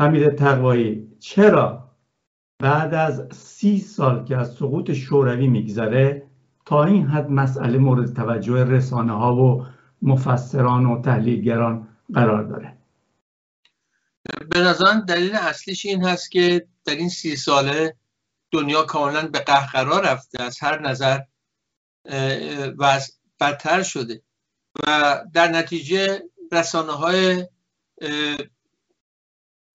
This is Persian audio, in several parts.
حمید تقوایی. چرا؟ بعد از سی سال که از سقوط شوروی میگذره تا این حد مسئله مورد توجه رسانه ها و مفسران و تحلیلگران قرار داره. به نظرم دلیل اصلیش این هست که در این سی ساله دنیا کاملا به قهقرا رفته از هر نظر و بدتر شده. و در نتیجه رسانه های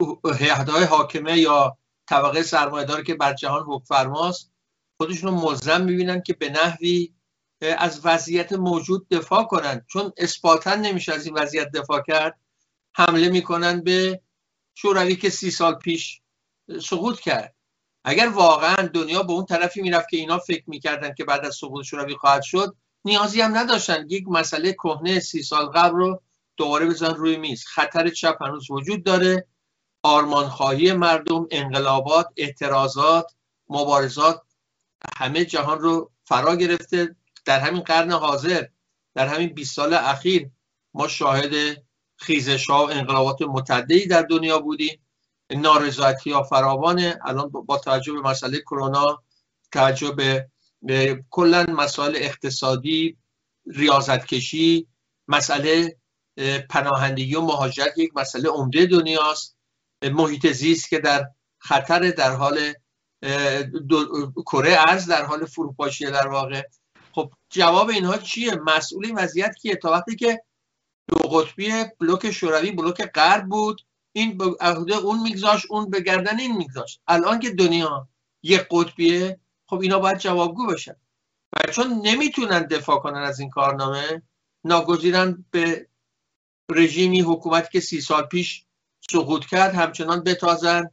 های حاکمه یا طبقه سرمایه‌دار که بر جهان حکم فرماست خودشون رو ملزم می‌بینن که به نحوی از وضعیت موجود دفاع کنند چون اثباتا نمیشه از این وضعیت دفاع کرد. حمله می‌کنن به شوروی که سی سال پیش سقوط کرد. اگر واقعا دنیا به اون طرفی می‌رفت که اینا فکر می‌کردن که بعد از سقوط شوروی خواهد شد نیازی هم نداشتن. یک مسئله کهنه سی سال قبل رو دوباره بزن روی میز. خطر چپ هنوز وجود داره. آرمانخواهی مردم انقلابات اعتراضات مبارزات همه جهان رو فرا گرفته. در همین قرن حاضر در همین 20 سال اخیر ما شاهد خیزش ها و انقلابات متعددی در دنیا بودیم. نارضایتی ها فراوانه. الان با توجه به مسئله کرونا توجه به, کلا مسائل اقتصادی ریاضت کشی مسئله پناهندگی و مهاجرت یک مسئله عمده دنیاست. محیط زیست که در خطر در حال کره ارز در حال فروپاشی در واقع. خب جواب اینها چیه؟ مسئول این وضعیت کیه؟ تا وقتی که دو قطبی بلوک شوروی بلوک غرب بود این به عهده اون میگذاشت اون به گردن این میگذاشت. الان که دنیا یک قطبیه خب اینا باید جوابگو بشن. و چون نمی‌تونن دفاع کنن از این کارنامه ناگزیرن به رژیمی حکومت که سی سال پیش سقوط کرد همچنان بتازن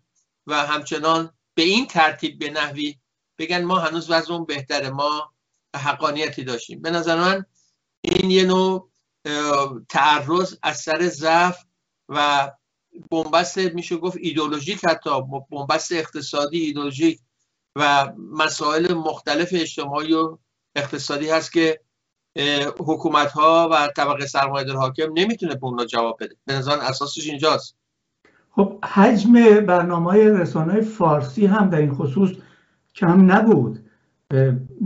و همچنان به این ترتیب به نحوی بگن ما هنوز وضعمون بهتره ما حقانیتی داشتیم. به نظر من این یه نوع تعرض از سر ضعف و بنبست میشه گفت ایدولوژیک حتی بنبست اقتصادی ایدولوژیک و مسائل مختلف اجتماعی و اقتصادی هست که حکومت ها و طبقه سرمایه در حاکم نمی‌تونه به اونا جواب بده. به نظر اساسش اینجاست. خب حجم برنامه های رسانه فارسی هم در این خصوص کم نبود.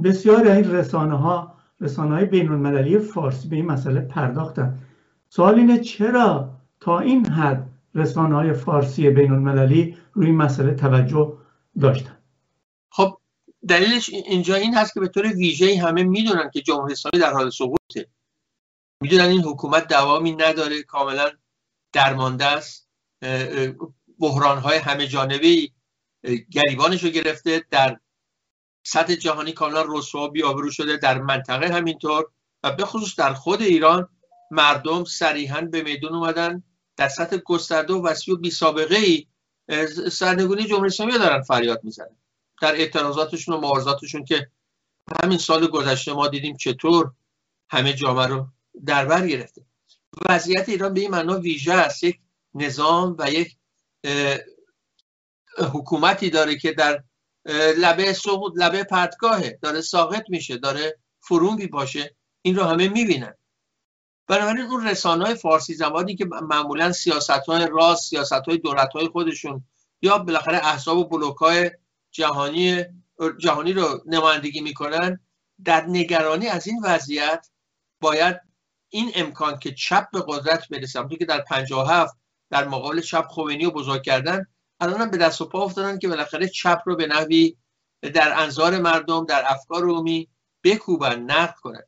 بسیار این رسانه ها رسانه های بین المللی فارسی به این مسئله پرداختن. سوال اینه چرا تا این حد رسانه های فارسی بین المللی روی این مسئله توجه داشتن؟ خب دلیلش اینجا این هست که به طور ویژه همه می‌دونن که جمهوری اسلامی در حال سقوطه. می‌دونن این حکومت دوامی نداره کاملا درمانده است. بحران های همه جانبه گریبانش رو گرفته در سطح جهانی کاملا رسوا بیابرو شده در منطقه همینطور و به خصوص در خود ایران مردم صریحا به میدون اومدن در سطح گسترده و وسیع و بی سابقه ای سرنگونی جمهوری اسلامی دارن فریاد می‌زنن. در اعتراضاتشون و مبارزاتشون که همین سال گذشته ما دیدیم چطور همه جامعه رو در بر گرفته. وضعیت ایران به این معنا ویژه است. یک نظام و یک حکومتی داره که در لبه سقوط لبه پرتگاهه. داره ساقط میشه داره فرون باشه. این رو همه می‌بینن. بنابراین اون رسانه های فارسی زبانی که معمولا سیاست های راست سیاست های دولت های خودشون یا بالاخره احزاب و بلوک های جهانی جهانی رو نمایندگی می‌کنن در نگرانی از این وضعیت باید این امکان که چپ به قدرت برسه که در 57 در مقابل چپ خمینی رو بزرگ کردن. الان به دست و پا افتادن که بالاخره چپ رو به نحوی در انظار مردم در افکار رومی بکوبن نقد کنن.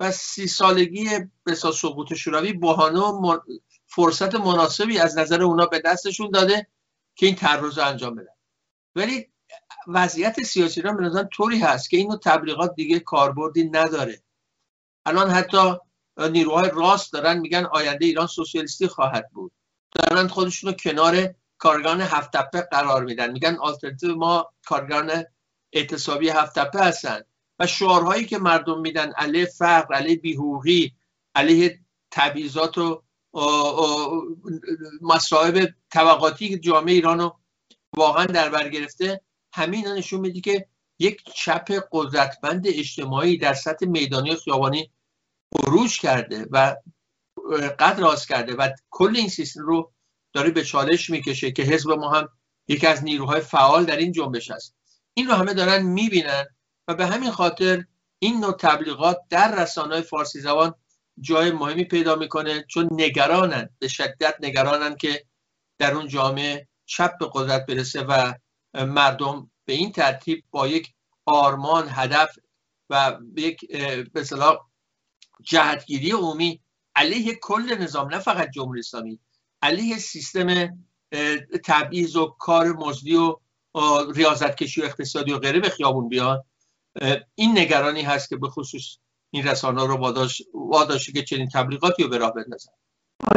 و سی سالگی به سقوط شوروی بهانه و فرصت مناسبی از نظر اونا به دستشون داده که این تعرض انجام بدن. ولی وضعیت سیاسی را به طوری هست که اینو تبلیغات دیگه کاربردی نداره. الان حتی نیروهای راست دارن میگن آینده ایران سوسیالیستی خواهد بود. دارن خودشون رو کنار کارگان هفت تپه قرار میدن. میگن آلترنتیو ما کارگان اعتصابی هفت تپه هستن. و شعارهایی که مردم میدن علیه فقر علیه بیهوقی علیه تبعیضات و مصائب طبقاتی که جامعه ایران رو واقعا در بر گرفته همین نشون میده که یک چپ قدرتمند اجتماعی در سطح میدانی و خیابانی بروش کرده و قد راست کرده و کل این سیستم رو داره به چالش می‌کشه که حزب ما هم یکی از نیروهای فعال در این جنبش است این رو همه دارن می‌بینن و به همین خاطر این نوع تبلیغات در رسانه فارسی زبان جای مهمی پیدا می‌کنه چون نگرانن به شدت نگرانن که در اون جامعه چپ به قدرت برسه و مردم به این ترتیب با یک آرمان هدف و یک به جهتگیری عمومی علیه کل نظام نه فقط جمهوری اسلامی علیه سیستم تبعیض و کار مزدی و ریاضت کشی و اقتصادی و غیره به خیابون بیان این نگرانی هست که به خصوص این رسانه رو واداشته که چنین تبلیغاتی رو به راه بندازن.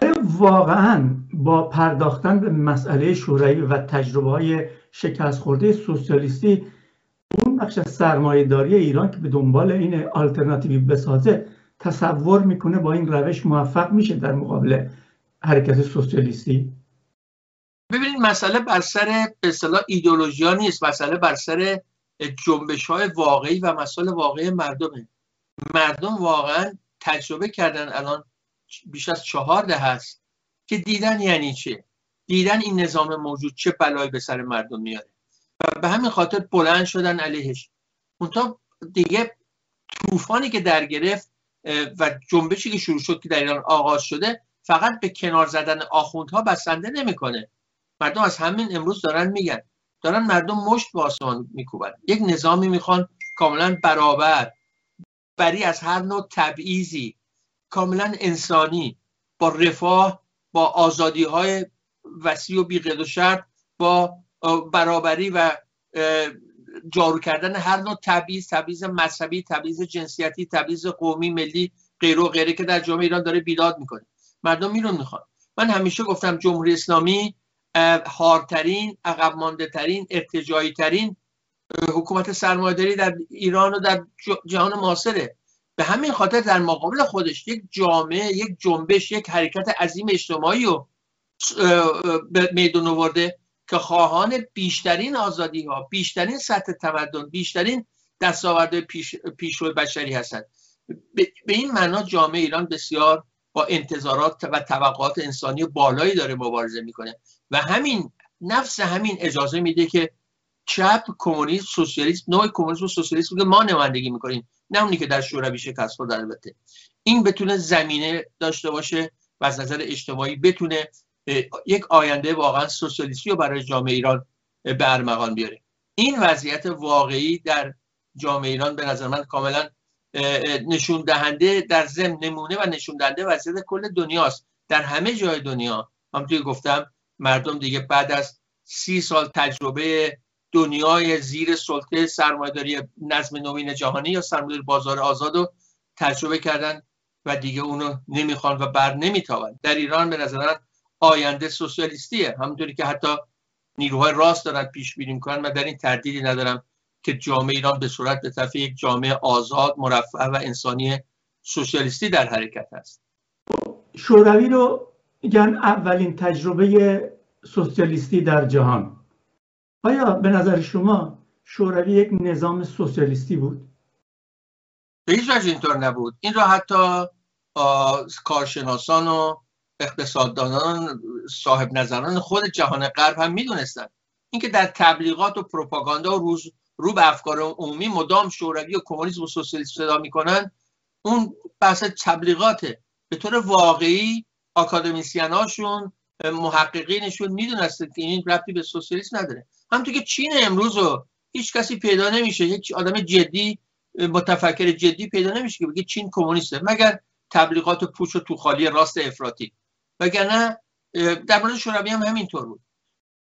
آیا واقعا با پرداختن به مسئله شورایی و تجربه های شکست خورده سوسیالیستی اون بخش سرمایه داری ایران که به دنبال این آلترناتیوی بسازه تصور می‌کنه با این روش موفق میشه در مقابل حرکت سوسیالیستی. ببینید مسئله بر سر به اصطلاح ایدئولوژی نیست. مسئله بر سر جنبش های واقعی و مسائل واقعی مردمه. مردم واقعا تجربه کردن الان بیش از چهار ده هست که دیدن یعنی چه؟ دیدن این نظام موجود چه بلایی به سر مردم میاره؟ و به همین خاطر بلند شدن علیهش. اونتا دیگه طوفانی که در گرفت و جنبشی که شروع شد که در ایران آغاز شده فقط به کنار زدن آخوندها بسنده نمی‌کنه. مردم از همین امروز دارن میگن. دارن مردم مشت به آسمان میکوبن. یک نظامی می‌خوان کاملا برابر بری از هر نوع تبعیضی کاملا انسانی با رفاه با آزادی های وسیع و بیقید و شرط با برابری و جارو کردن هر نوع تبعیض تبعیض مذهبی تبعیض جنسیتی تبعیض قومی ملی غیر و غیره که در جامعه ایران داره بیداد می‌کنه. مردم میرون می‌خوان. من همیشه گفتم جمهوری اسلامی هارترین عقب مانده ترین ارتجایی ترین حکومت سرمایه‌داری در ایران و در جهان معاصره. به همین خاطر در مقابل خودش یک جامعه یک جنبش یک حرکت عظیم اجتماعی رو به میدون آورده. که خواهان بیشترین آزادی ها بیشترین سطح تمدن بیشترین دستاورد پیش، پیشرو بشری هستند. به این معنا جامعه ایران بسیار با انتظارات و توقعات انسانی بالایی داره مبارزه می‌کنه. و همین نفس همین اجازه میده که چپ کمونیست سوسیالیسم نوع کمونیسم و سوسیالیسم که ما نمایندگی می‌کنیم نه اونی که در شوروی شکست خورد البته. این بتونه زمینه داشته باشه و از نظر اجتماعی بتونه یک آینده واقعا سوسیالیستی رو برای جامعه ایران به ارمغان بیاره این وضعیت واقعی در جامعه ایران به نظر من کاملا نشون دهنده در ضمن نمونه و نشون دهنده وضعیت کل دنیاست. در همه جای دنیا همونطور گفتم مردم دیگه بعد از سی سال تجربه دنیای زیر سلطه سرمایه‌داری نظم نوین جهانی یا سرمایه‌داری بازار آزاد رو تجربه کردن و دیگه اونو نمی‌خوان و بر نمیتابن. در ایران به نظر آینده سوسیالیستیه. همونطوری که حتی نیروهای راست دارن پیش بینی می‌کنن. من در این تردیدی ندارم که جامعه ایران به صورت به طرف یک جامعه آزاد مرفه و انسانی سوسیالیستی در حرکت است شوروی رو میگن اولین تجربه سوسیالیستی در جهان. آیا به نظر شما شوروی یک نظام سوسیالیستی بود؟ به هیچ وجه اینطور نبود. این را حتی کارشناسان و اقتصاددانان صاحب نظران خود جهان غرب هم می‌دونستند اینکه در تبلیغات و پروپاگاندا و روز رو به افکار عمومی مدام شوروی و کمونیسم و سوسیالیسم صدا می‌کنن اون بحث تبلیغاته به طور واقعی آکادمیسیاناشون محققینشون می‌دونستن که این ربطی به سوسیالیسم نداره. همونطور که چین امروز رو هیچ کسی پیدا نمیشه یک آدم جدی متفکر جدی پیدا نمیشه که بگه چین کمونیسته مگر تبلیغات پوچ و توخالی راست افراطی. وگرنه در مورد شوروی هم همینطور بود.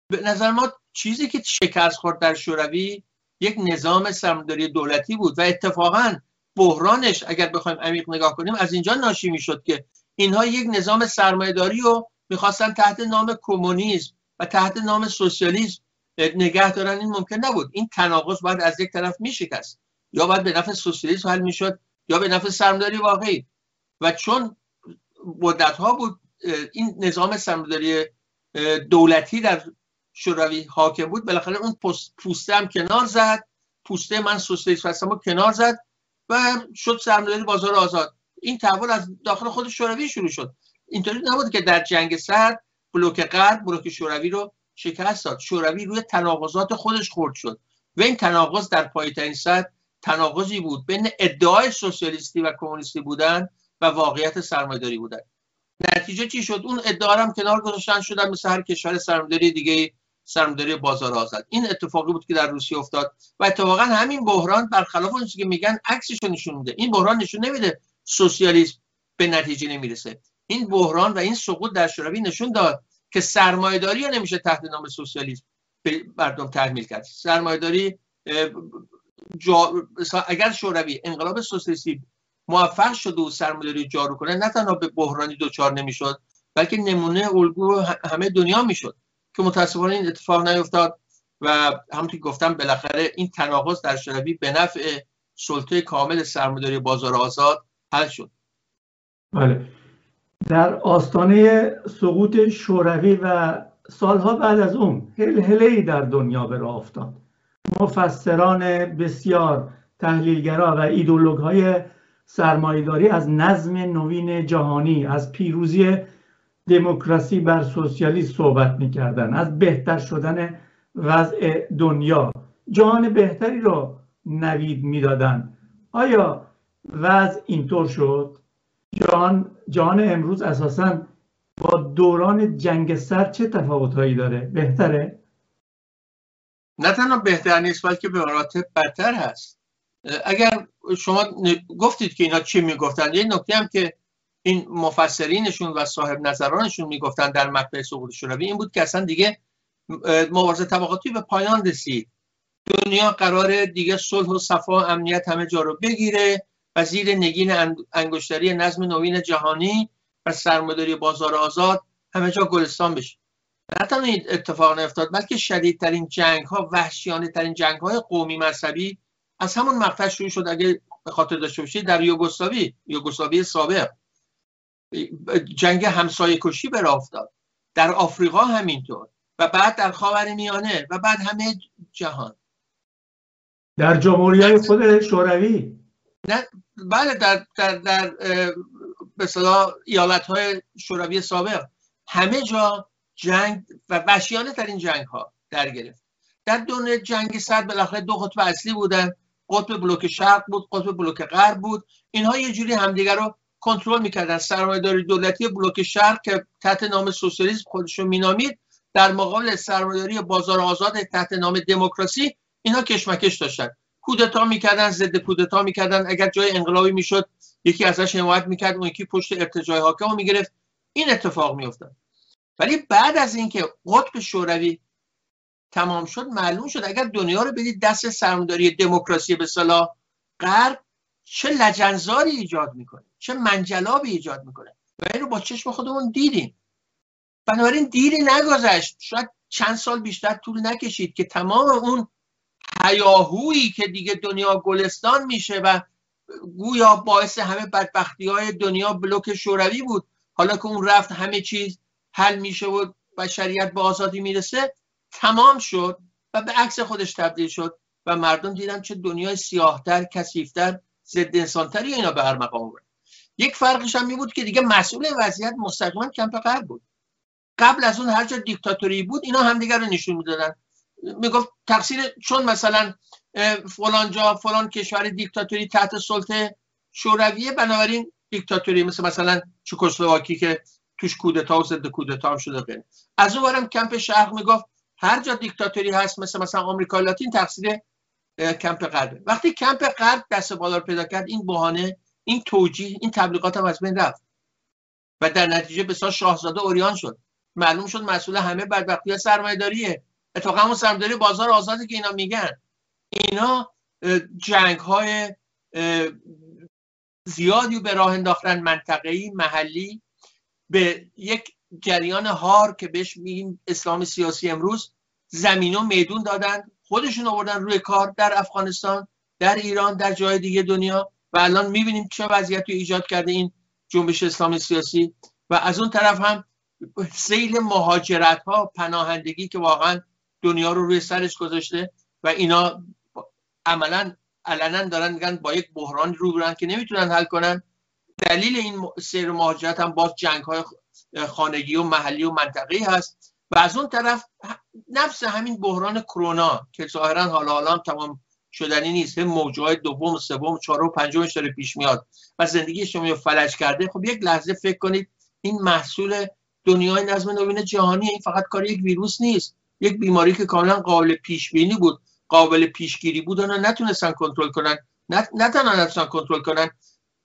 به نظر ما چیزی که شکست خورد در شوروی یک نظام سرمایه‌داری دولتی بود و اتفاقا بحرانش اگر بخوایم عمیق نگاه کنیم از اینجا ناشی می‌شد که اینها یک نظام سرمایه‌داری رو می‌خواستن تحت نام کمونیسم و تحت نام سوسیالیسم نگه دارن. این ممکن نبود. این تناقض باید از یک طرف میشکست. یا باید به نفع سوسیالیسم حل می‌شد یا به نفع سرمایه‌داری واقعی. و چون مدت ها بود این نظام سرمایه‌داری دولتی در شوروی حاکم بود. بالاخره اون پوسته هم کنار زد. پوسته من سوسیالیست هستم کنار زد و شد سرمایه‌داری بازار آزاد. این تحول از داخل خود شوروی شروع شد. اینطوری نبود که در جنگ سرد بلوک غرب بلوک شوروی رو شکست داد. شوروی روی تناقضات خودش خورد شد. و این تناقض در پایترین سطح تناقضی بود. بین ادعای سوسیالیستی و کمونیستی بودن و واقعیت سرمایه‌داری بودن. نتیجه چی شد؟ اون ادعا هم کنار گذاشتن شدن مثل هر کشور سرمایه‌داری دیگه سرمایه‌داری بازار آزاد. این اتفاقی بود که در روسیه افتاد. و اتفاقا همین بحران برخلاف اون که میگن عکسش نشون میده. این بحران نشون نمیده سوسیالیسم به نتیجه نمی‌رسه. این بحران و این سقوط در شوروی نشون داد که سرمایه‌داری نمیشه تحت نام سوسیالیسم به مردم تحمیل کرد. سرمایه‌داری جا... اگر شوروی انقلاب سوسیالیستی موفق شد و سرمایه‌داری جارو کنه نه تنها به بحرانی دوچار نمی‌شد بلکه نمونه الگو همه دنیا می‌شد که متاسفانه این اتفاق نیفتاد و همونطور که گفتم بالاخره این تناقض در شوروی به نفع سلطه کامل سرمایه‌داری بازار آزاد حل شد. بله. در آستانه سقوط شوروی و سالها بعد از اون هل در دنیا به راه افتاد. مفسران بسیار تحلیلگرا و ایدولوگ های سرمایداری از نظم نوین جهانی از پیروزی دموکراسی بر سوسیالیسم صحبت می‌کردن از بهتر شدن وضع دنیا. جهان بهتری رو نوید می‌دادن. آیا وضع اینطور شد؟ جهان جهان امروز اساسا با دوران جنگ سر چه تفاوتهایی داره؟ بهتره؟ نه تنها بهتر نیست بلکه به مراتب برتر هست. اگر شما گفتید که اینا چی می‌گفتن یه نکته هم که این مفسرینشون و صاحب نظرانشون می‌گفتن در مقطع سقوط شوروی این بود که اصلا دیگه مبارزه طبقاتی به پایان رسید. دنیا قرار دیگه صلح و صفا امنیت همه جا رو بگیره. و زیر نگین انگشتری نظم نوین جهانی و سرمایه‌داری بازار آزاد همه جا گلستان بشه. نه تنها این اتفاق نیفتاد بلکه شدیدترین جنگ ها وحشیانه ترین جنگ های قومی مذهبی از همون مقطع شروع شد. اگه به خاطر داشته باشید در یوگسلاوی یوگسلاوی سابق. جنگ همسایه کشی به افتاد. در آفریقا همینطور. و بعد در خاور میانه و بعد همه جهان. در جمهوری های خود شوروی؟ نه بله در در در به ایالت های شوروی سابق. همه جا جنگ و وحشیانه ترین جنگ ها در گرفت. در دنیا جنگ سرد بالاخره دو قطب اصلی بودن. قطب بلوک شرق بود قطب بلوک غرب بود. اینها یه جوری همدیگر رو کنترل می‌کردن. سرمایه‌داری دولتی بلوک شرق که تحت نام سوسیالیسم خودشون مینامید در مقابل سرمایه‌داری بازار آزاد تحت نام دموکراسی اینها کشمکش داشتن. کودتا می‌کردن ضد کودتا می‌کردن. اگر جای انقلابی می‌شد یکی ازش حمایت می‌کرد اون یکی پشت ارتجاع حاکم رو می‌گرفت. این اتفاق میافتاد. ولی بعد از اینکه قطب شوروی تمام شد معلوم شد اگر دنیا رو بدید دست سرمایه‌داری دموکراسی به صلاح غرب چه لجنزاری ایجاد می‌کنه چه منجلابی ایجاد می‌کنه. و این رو با چشم خودمون دیدیم. بنابراین دیری نگذشت. شاید چند سال بیشتر طول نکشید که تمام اون هیاهویی که دیگه دنیا گلستان میشه و گویا باعث همه بدبختی های دنیا بلوک شوروی بود. حالا که اون رفت همه چیز حل میشه و بشریت به آزادی می‌رسه. تمام شد و به عکس خودش تبدیل شد و مردم دیدن چه دنیای سیاهتر کسیفتر ضد انسانتری اینا به هر مقام بود یک فرقش هم می بود که دیگه مسئول وضعیت مستقیما کمپ غرب بود. قبل از اون هر جا دیکتاتوری بود اینا همدیگر رو نشون می‌دادن. می‌گفت تقصیر چون مثلا فلان جا فلان کشور دیکتاتوری تحت سلطه شورویه بنابراین دیکتاتوری مثل مثلا چکسلواکی که توش کودتا و ضد کودتا هم شده غیره از اون کمپ شرق می‌گفت هر جا دیکتاتوری هست مثل مثلا آمریکا لاتین تقصیر کمپ غربه. وقتی کمپ غرب دست بالا پیدا کرد این بهانه این توجیه این تبلیغات هم از بین رفت. و در نتیجه به شاهزاده اوریان شد. معلوم شد مسئول همه بدبختی سرمایه‌داریه. اتفاقا همون سرمایه‌داری بازار آزادی که اینا میگن. اینا جنگ های زیادی به راه انداختن منطقه‌ای محلی به یک جریان هار که بهش میگیم اسلام سیاسی امروز زمین و میدون دادن خودشون آوردن روی کار در افغانستان در ایران در جای دیگه دنیا. و الان می‌بینیم چه وضعیتی ایجاد کرده این جنبش اسلام سیاسی. و از اون طرف هم سیل مهاجرت ها پناهندگی که واقعا دنیا رو روی سرش گذاشته و اینا عملا علنا دارن میگن با یک بحران رو برن که نمی‌تونن حل کنن. دلیل این سیر مهاجرت هم باز جنگ های خانگی و محلی و منطقی هست. و از اون طرف نفس همین بحران کرونا که ظاهرا حالا حالا تمام شدنی نیست. هم موجهای دوم سوم چهارم پنجمش داره پیش میاد و زندگی شما فلج کرده. خب یک لحظه فکر کنید این محصول دنیای نظم نوین جهانی این فقط کار یک ویروس نیست. یک بیماری که کاملا قابل پیش بینی بود قابل پیشگیری بود و نتونستن کنترل کنن نه نتونستن کنترل کنن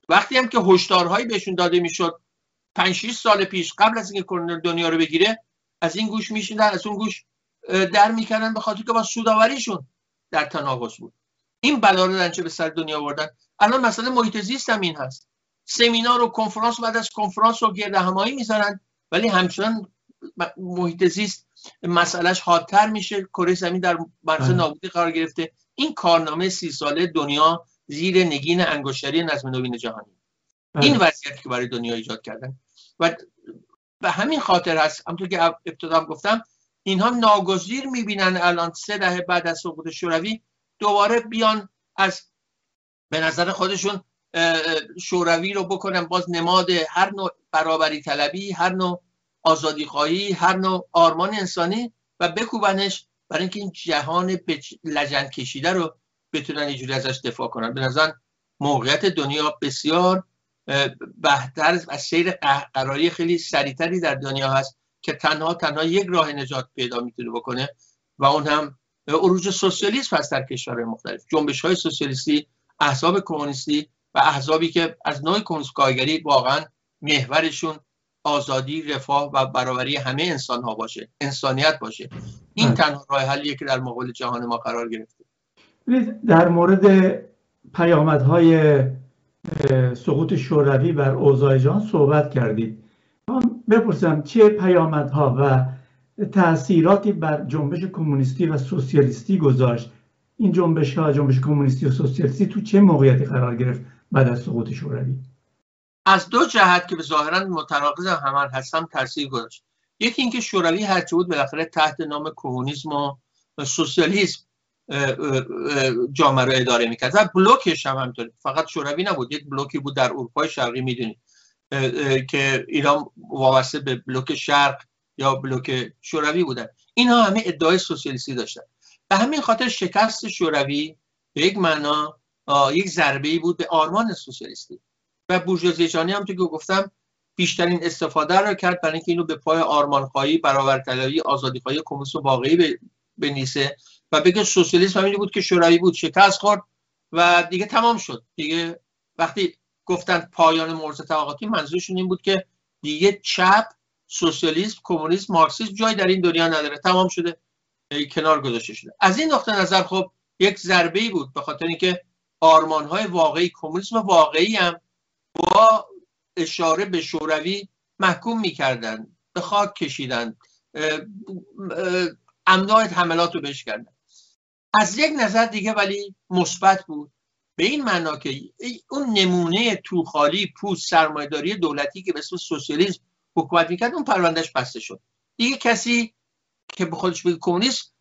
وقتی هم که هشدارهایی بهشون داده می‌شد 5 6 سال پیش قبل از اینکه کرونا دنیا رو بگیره از این گوش میشیدن از اون گوش در می‌کردن به خاطر که با سوداوریشون در تناقض بود. این بلا رو چه به سر دنیا آوردن؟ الان مثلا محیط زیست هم این هست. سمینار و کنفرانس بعد از کنفرانس رو گرد همایی می‌زنن ولی همچنان محیط زیست مسئلهش حادتر میشه. کره زمین در مرز بله. نابودی قرار گرفته. این کارنامه سی ساله دنیا زیر نگین انگشتری نظم نوین جهانی. بله. این وضعیتی که برای دنیا ایجاد کردن. و به همین خاطر هست همونطور که ابتدا گفتم اینها ناگزیر می‌بینن الان سه دهه بعد از سقوط شوروی دوباره بیان از به نظر خودشون شوروی رو بکنن. باز نماد هر نوع برابری طلبی هر نوع آزادی خواهی هر نوع آرمان انسانی و بکوبنش برای اینکه این جهان لجن کشیده رو بتونن اینجوری ازش دفاع کنن. به نظر موقعیت دنیا بسیار بهتر از سیر قراری خیلی سریعتری در دنیا هست که تنها تنها یک راه نجات پیدا می‌تونه بکنه و اون هم عروج سوسیالیسم هست در کشورهای مختلف. جنبش های سوسیالیستی احزاب کمونیستی و احزابی که از نوع کمونیست کارگری واقعا محورشون آزادی رفاه و برابری همه انسان ها باشه انسانیت باشه. این بله. تنها راه حلیه که در مقابل جهان ما قرار گرفته. در مورد پیامدهای سقوط شوروی بر اوضاع جهان صحبت کردید بپرسم چه پیامدها و تاثیراتی بر جنبش کمونیستی و سوسیالیستی گذاشت؟ این جنبش ها جنبش کمونیستی و سوسیالیستی تو چه موقعیتی قرار گرفت بعد از سقوط شوروی؟ از دو جهت که به ظاهرا متناقض هم هستم تاثیر گذاشت. یکی اینکه شوروی هرچه بود بالاخره تحت نام کمونیسم و سوسیالیسم جامعه رو اداره می‌کرد. و بلوکش هم همطور فقط شوروی نبود. یک بلوکی بود در اروپای شرقی می‌دونید که ایران وابسته به بلوک شرق یا بلوک شوروی بودن. اینها همه ادعای سوسیالیستی داشتن. به همین خاطر شکست شوروی به یک معنا یک ضربه بود به آرمان سوسیالیستی. و بورژوازی جهانی هم که گفتم بیشترین استفاده رو کرد برای اینکه اینو به پای آرمانخواهی برابرطلبی آزادیخواهی کمونیسم واقعی بنیسه و بگه سوسیالیسم همینی بود که شوروی بود شکست خورد و دیگه تمام شد. دیگه وقتی گفتن پایان مرز طبقاتی منظورشون این بود که دیگه چپ سوسیالیسم کمونیسم مارکسیسم جای در این دنیا نداره. تمام شده. کنار گذاشته شده. از این نقطه نظر خب یک ضربه ای بود به خاطر اینکه آرمان های واقعی کمونیسم واقعی هم با اشاره به شوروی محکوم می‌کردن به خاک کشیدن امناع حملات رو بهش کردن از یک نظر دیگه ولی مثبت بود. به این معنا که اون نمونه توخالی پوست سرمایهداری دولتی که به اسم سوسیالیسم حکومت می‌کرد اون پروندهش بسته شد. دیگه کسی که به خودش بگه کمونیست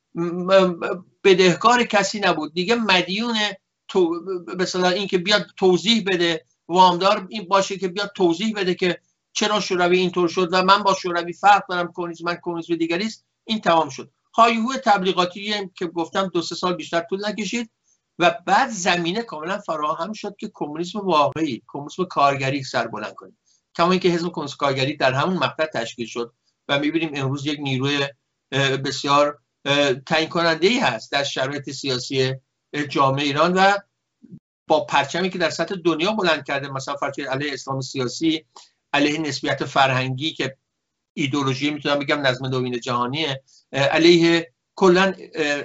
بدهکار کسی نبود. دیگه مدیون تو مثلا این که بیاد توضیح بده وامدار این باشه که بیاد توضیح بده که چرا شوروی اینطور شد و من با شوروی فرق دارم کمونیسم من کمونیسم دیگری است این تمام شد. هایهو تبلیغاتی که گفتم دو سه سال بیشتر طول نکشید و بعد زمینه کاملا فراهم شد که کمونیسم واقعی کمونیسم کارگری سر بلند کنید کما اینکه حزب کمونیست کارگری در همون مقطع تشکیل شد و می‌بینیم امروز یک نیروی بسیار تعیین کننده ای هست در شرایط سیاسی جامعه ایران و با پرچمی که در سطح دنیا بلند کرده مثلا فرچه علیه اسلام سیاسی علیه نسبیت فرهنگی که ایدولوژی می‌تونم بگم نظم نوین جهانیه علیه کلا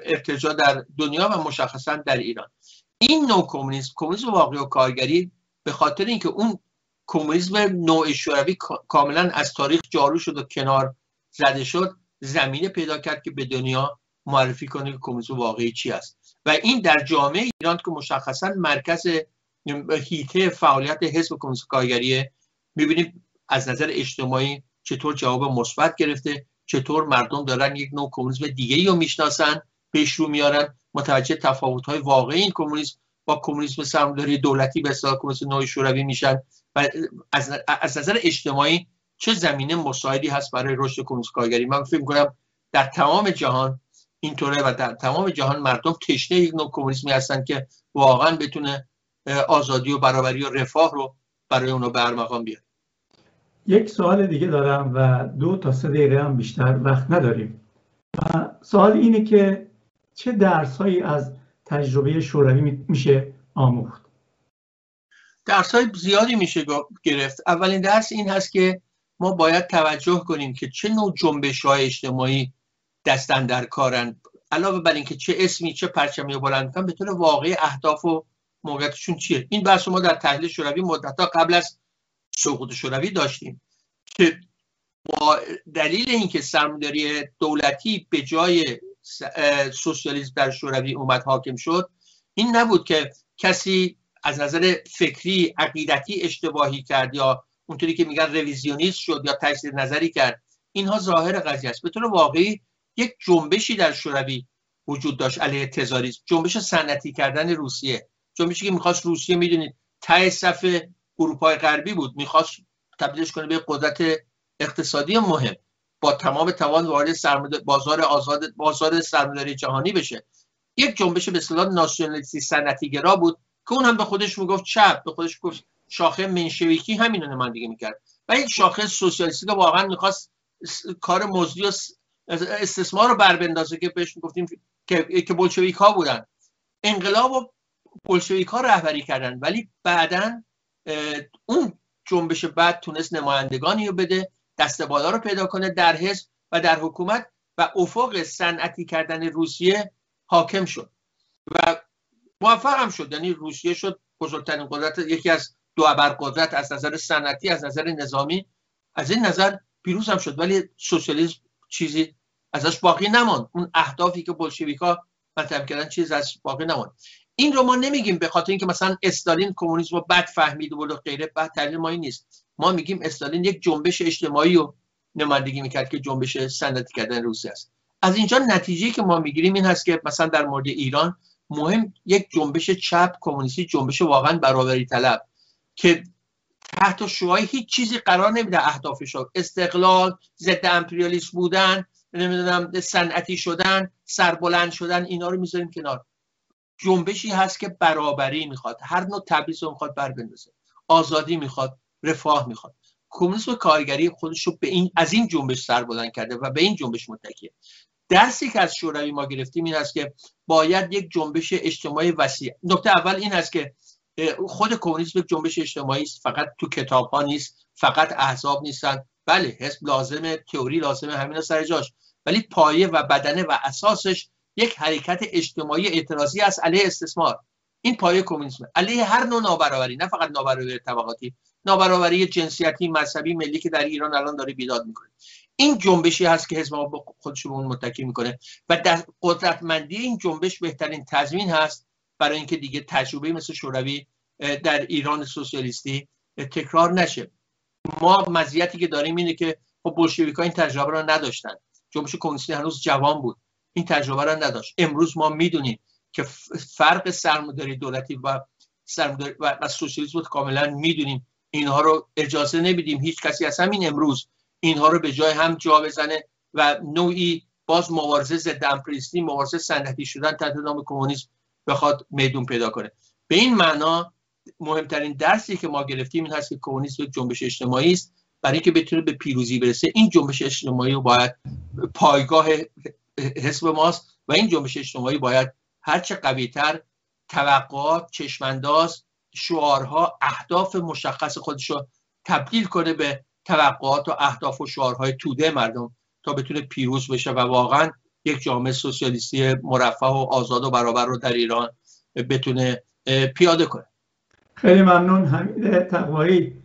ارتجاع در دنیا و مشخصا در ایران. این نوع کمونیسم کمونیسم واقعی و کارگری به خاطر اینکه اون کمونیسم نوع شوروی کاملا از تاریخ جارو شد و کنار زده شد زمینه پیدا کرد که به دنیا معرفی کنه که کمونیسم واقعی چی است. و این در جامعه ایران که مشخصا مرکز هیته فعالیت حزب کمونیست کارگریه می‌بینیم از نظر اجتماعی چطور جواب مثبت گرفته چطور مردم دارن یک نوع کمونیسم دیگه ای رو می‌شناسن پیش رو میارن. متوجه تفاوت های واقعی این کمونیسم با کمونیسم سرمایه‌داری دولتی به اصطلاح کمونیسم نوع شوروی میشن و از, نظر اجتماعی چه زمینه مساعدی هست برای رشد کمونیست کارگری؟ من فکر کنم در تمام جهان اینطوره و در تمام جهان مردم تشنه یک نوع کمونیسمی هستن که واقعا بتونه آزادی و برابری و رفاه رو برای اونو برمقام بیاره. یک سوال دیگه دارم و دو تا سه دقیقه هم بیشتر وقت نداریم. و سوال اینه که چه درس هایی از تجربه شوروی میشه آموخت؟ درس های زیادی میشه گرفت. اولین درس این هست که ما باید توجه کنیم که چه نوع جنبش های اجتماعی دستن در کارن. علاوه بر اینکه چه اسمی چه پرچمی بلند می‌کنن به طور واقعی اهداف و موقعیتشون چیه؟ این بحث ما در تحلیل شوروی مدتها قبل از سقوط شوروی داشتیم. که با دلیل اینکه سرمایه‌داری دولتی به جای سوسیالیسم در شوروی اومد حاکم شد این نبود که کسی از نظر فکری عقیدتی اشتباهی کرد یا اونطوری که میگن رویزیونیست شد یا تجدید نظری کرد. اینها ظاهر قضیه است. به طور واقعی یک جنبشی در شوروی وجود داشت علیه تزاریسم. جنبش صنعتی کردن روسیه. جنبشی که می‌خواست روسیه می‌دونید ته صف اروپای غربی بود می‌خواست تبدیلش کنه به قدرت اقتصادی مهم با تمام توان وارد بازار آزاد بازار سرمایه‌داری جهانی بشه. یک جنبش به اصطلاح ناسیونالیستی صنعتی گرا بود که اون هم به خودش می‌گفت چپ به خودش گفت شاخه منشویکی همین رو نمایندگی می‌کرد. و یک شاخه سوسیالیستی که واقعا می‌خواست کار مزدی و استثمار رو بربندازه که بهش می‌گفتیم که که بولشویک ها بودن. انقلاب و بولشویک ها رهبری کردن ولی بعدا اون جنبش بعد تونست نمایندگانی رو بده دست بالا رو پیدا کنه در حزب و در حکومت و افق صنعتی کردن روسیه حاکم شد. و موفق هم شد. یعنی روسیه شد بزرگترین قدرت یکی از دو قدرت از نظر صنعتی از نظر نظامی. از این نظر پیروز هم شد. ولی سوسیالیسم چیزی ازش باقی نماند. اون اهدافی که بولشویکا مطرح کردن چیز از باقی نماند. این رو ما نمیگیم به خاطر اینکه مثلا استالین کمونیسم رو بد فهمید و غیره بعد تحلیل ما نیست. ما میگیم استالین یک جنبش اجتماعی رو نمایندگی می‌کرد که جنبش صنعتی کردن روسیه است. از اینجا نتیجه که ما می‌گیریم این هست که مثلا در مورد ایران مهم یک جنبش چپ کمونیستی جنبش واقعا برابری طلب که تحت شوهای هیچ چیزی قرار نمیده اهدافش استقلال ضد امپریالیسم بودن نمی‌دونم صنعتی شدن سربلند شدن اینا رو می‌ذاریم کنار. جنبشی هست که برابری می‌خواد. هر نوع تبعیض رو می‌خواد بر بندازه آزادی می‌خواد رفاه می‌خواد. کمونیسم کارگری خودش رو به این از این جنبش سر بلند کرده و به این جنبش متکیه. درسی که از شوروی ما گرفتیم این است که باید یک جنبش اجتماعی وسیع. نکته اول این است که خود کمونیسم یک جنبش اجتماعی است. فقط تو کتاب ها نیست. فقط احزاب نیستن. بله حزب لازمه تئوری لازمه همین سر جاش. ولی پایه و بدنه و اساسش یک حرکت اجتماعی اعتراضی است علیه استثمار. این پایه کمونیسم. علیه هر نوع نابرابری نه فقط نابرابری طبقاتی نابرابری جنسیتی مذهبی ملی که در ایران الان داره بیداد می‌کنه. این جنبشی هست که حزب ما خودش به اون متکی می‌کنه و در قدرتمندی این جنبش بهترین تضمین هست برای اینکه دیگه تجربه مثل شوروی در ایران سوسیالیستی تکرار نشه. ما مزیتی که داریم اینه که خب بولشویک‌ها این تجربه رو نداشتن. جنبش کمونیستی هنوز جوان بود. این تجربه رو نداشت. امروز ما می‌دونیم که فرق سرمایه‌داری دولتی و سرمایه‌داری و سوسیالیسم رو کاملا می‌دونیم. اینها رو اجازه نمیدیم. هیچ کسی از همین امروز اینها رو به جای هم جا بزنه و نوعی باز مبارزه ضد امپریستی مبارزه صنعتی شدن تحت نام کمونیسم بخواد میدون پیدا کنه. به این معنا مهمترین درسی که ما گرفتیم این هست که کمونیسم یک جنبش اجتماعی است. برای اینکه بتونه به پیروزی برسه این جنبش اجتماعی رو باید پایگاه حزب ماست و این جنبش اجتماعی باید هرچه قویتر توقعات چشمانداز شعارها اهداف مشخص خودش رو تبدیل کنه به توقعات و اهداف و شعارهای توده مردم تا بتونه پیروز بشه و واقعا یک جامعه سوسیالیستی مرفه و آزاد و برابر رو در ایران بتونه پیاده کنه. خیلی ممنون حمید تقوایی.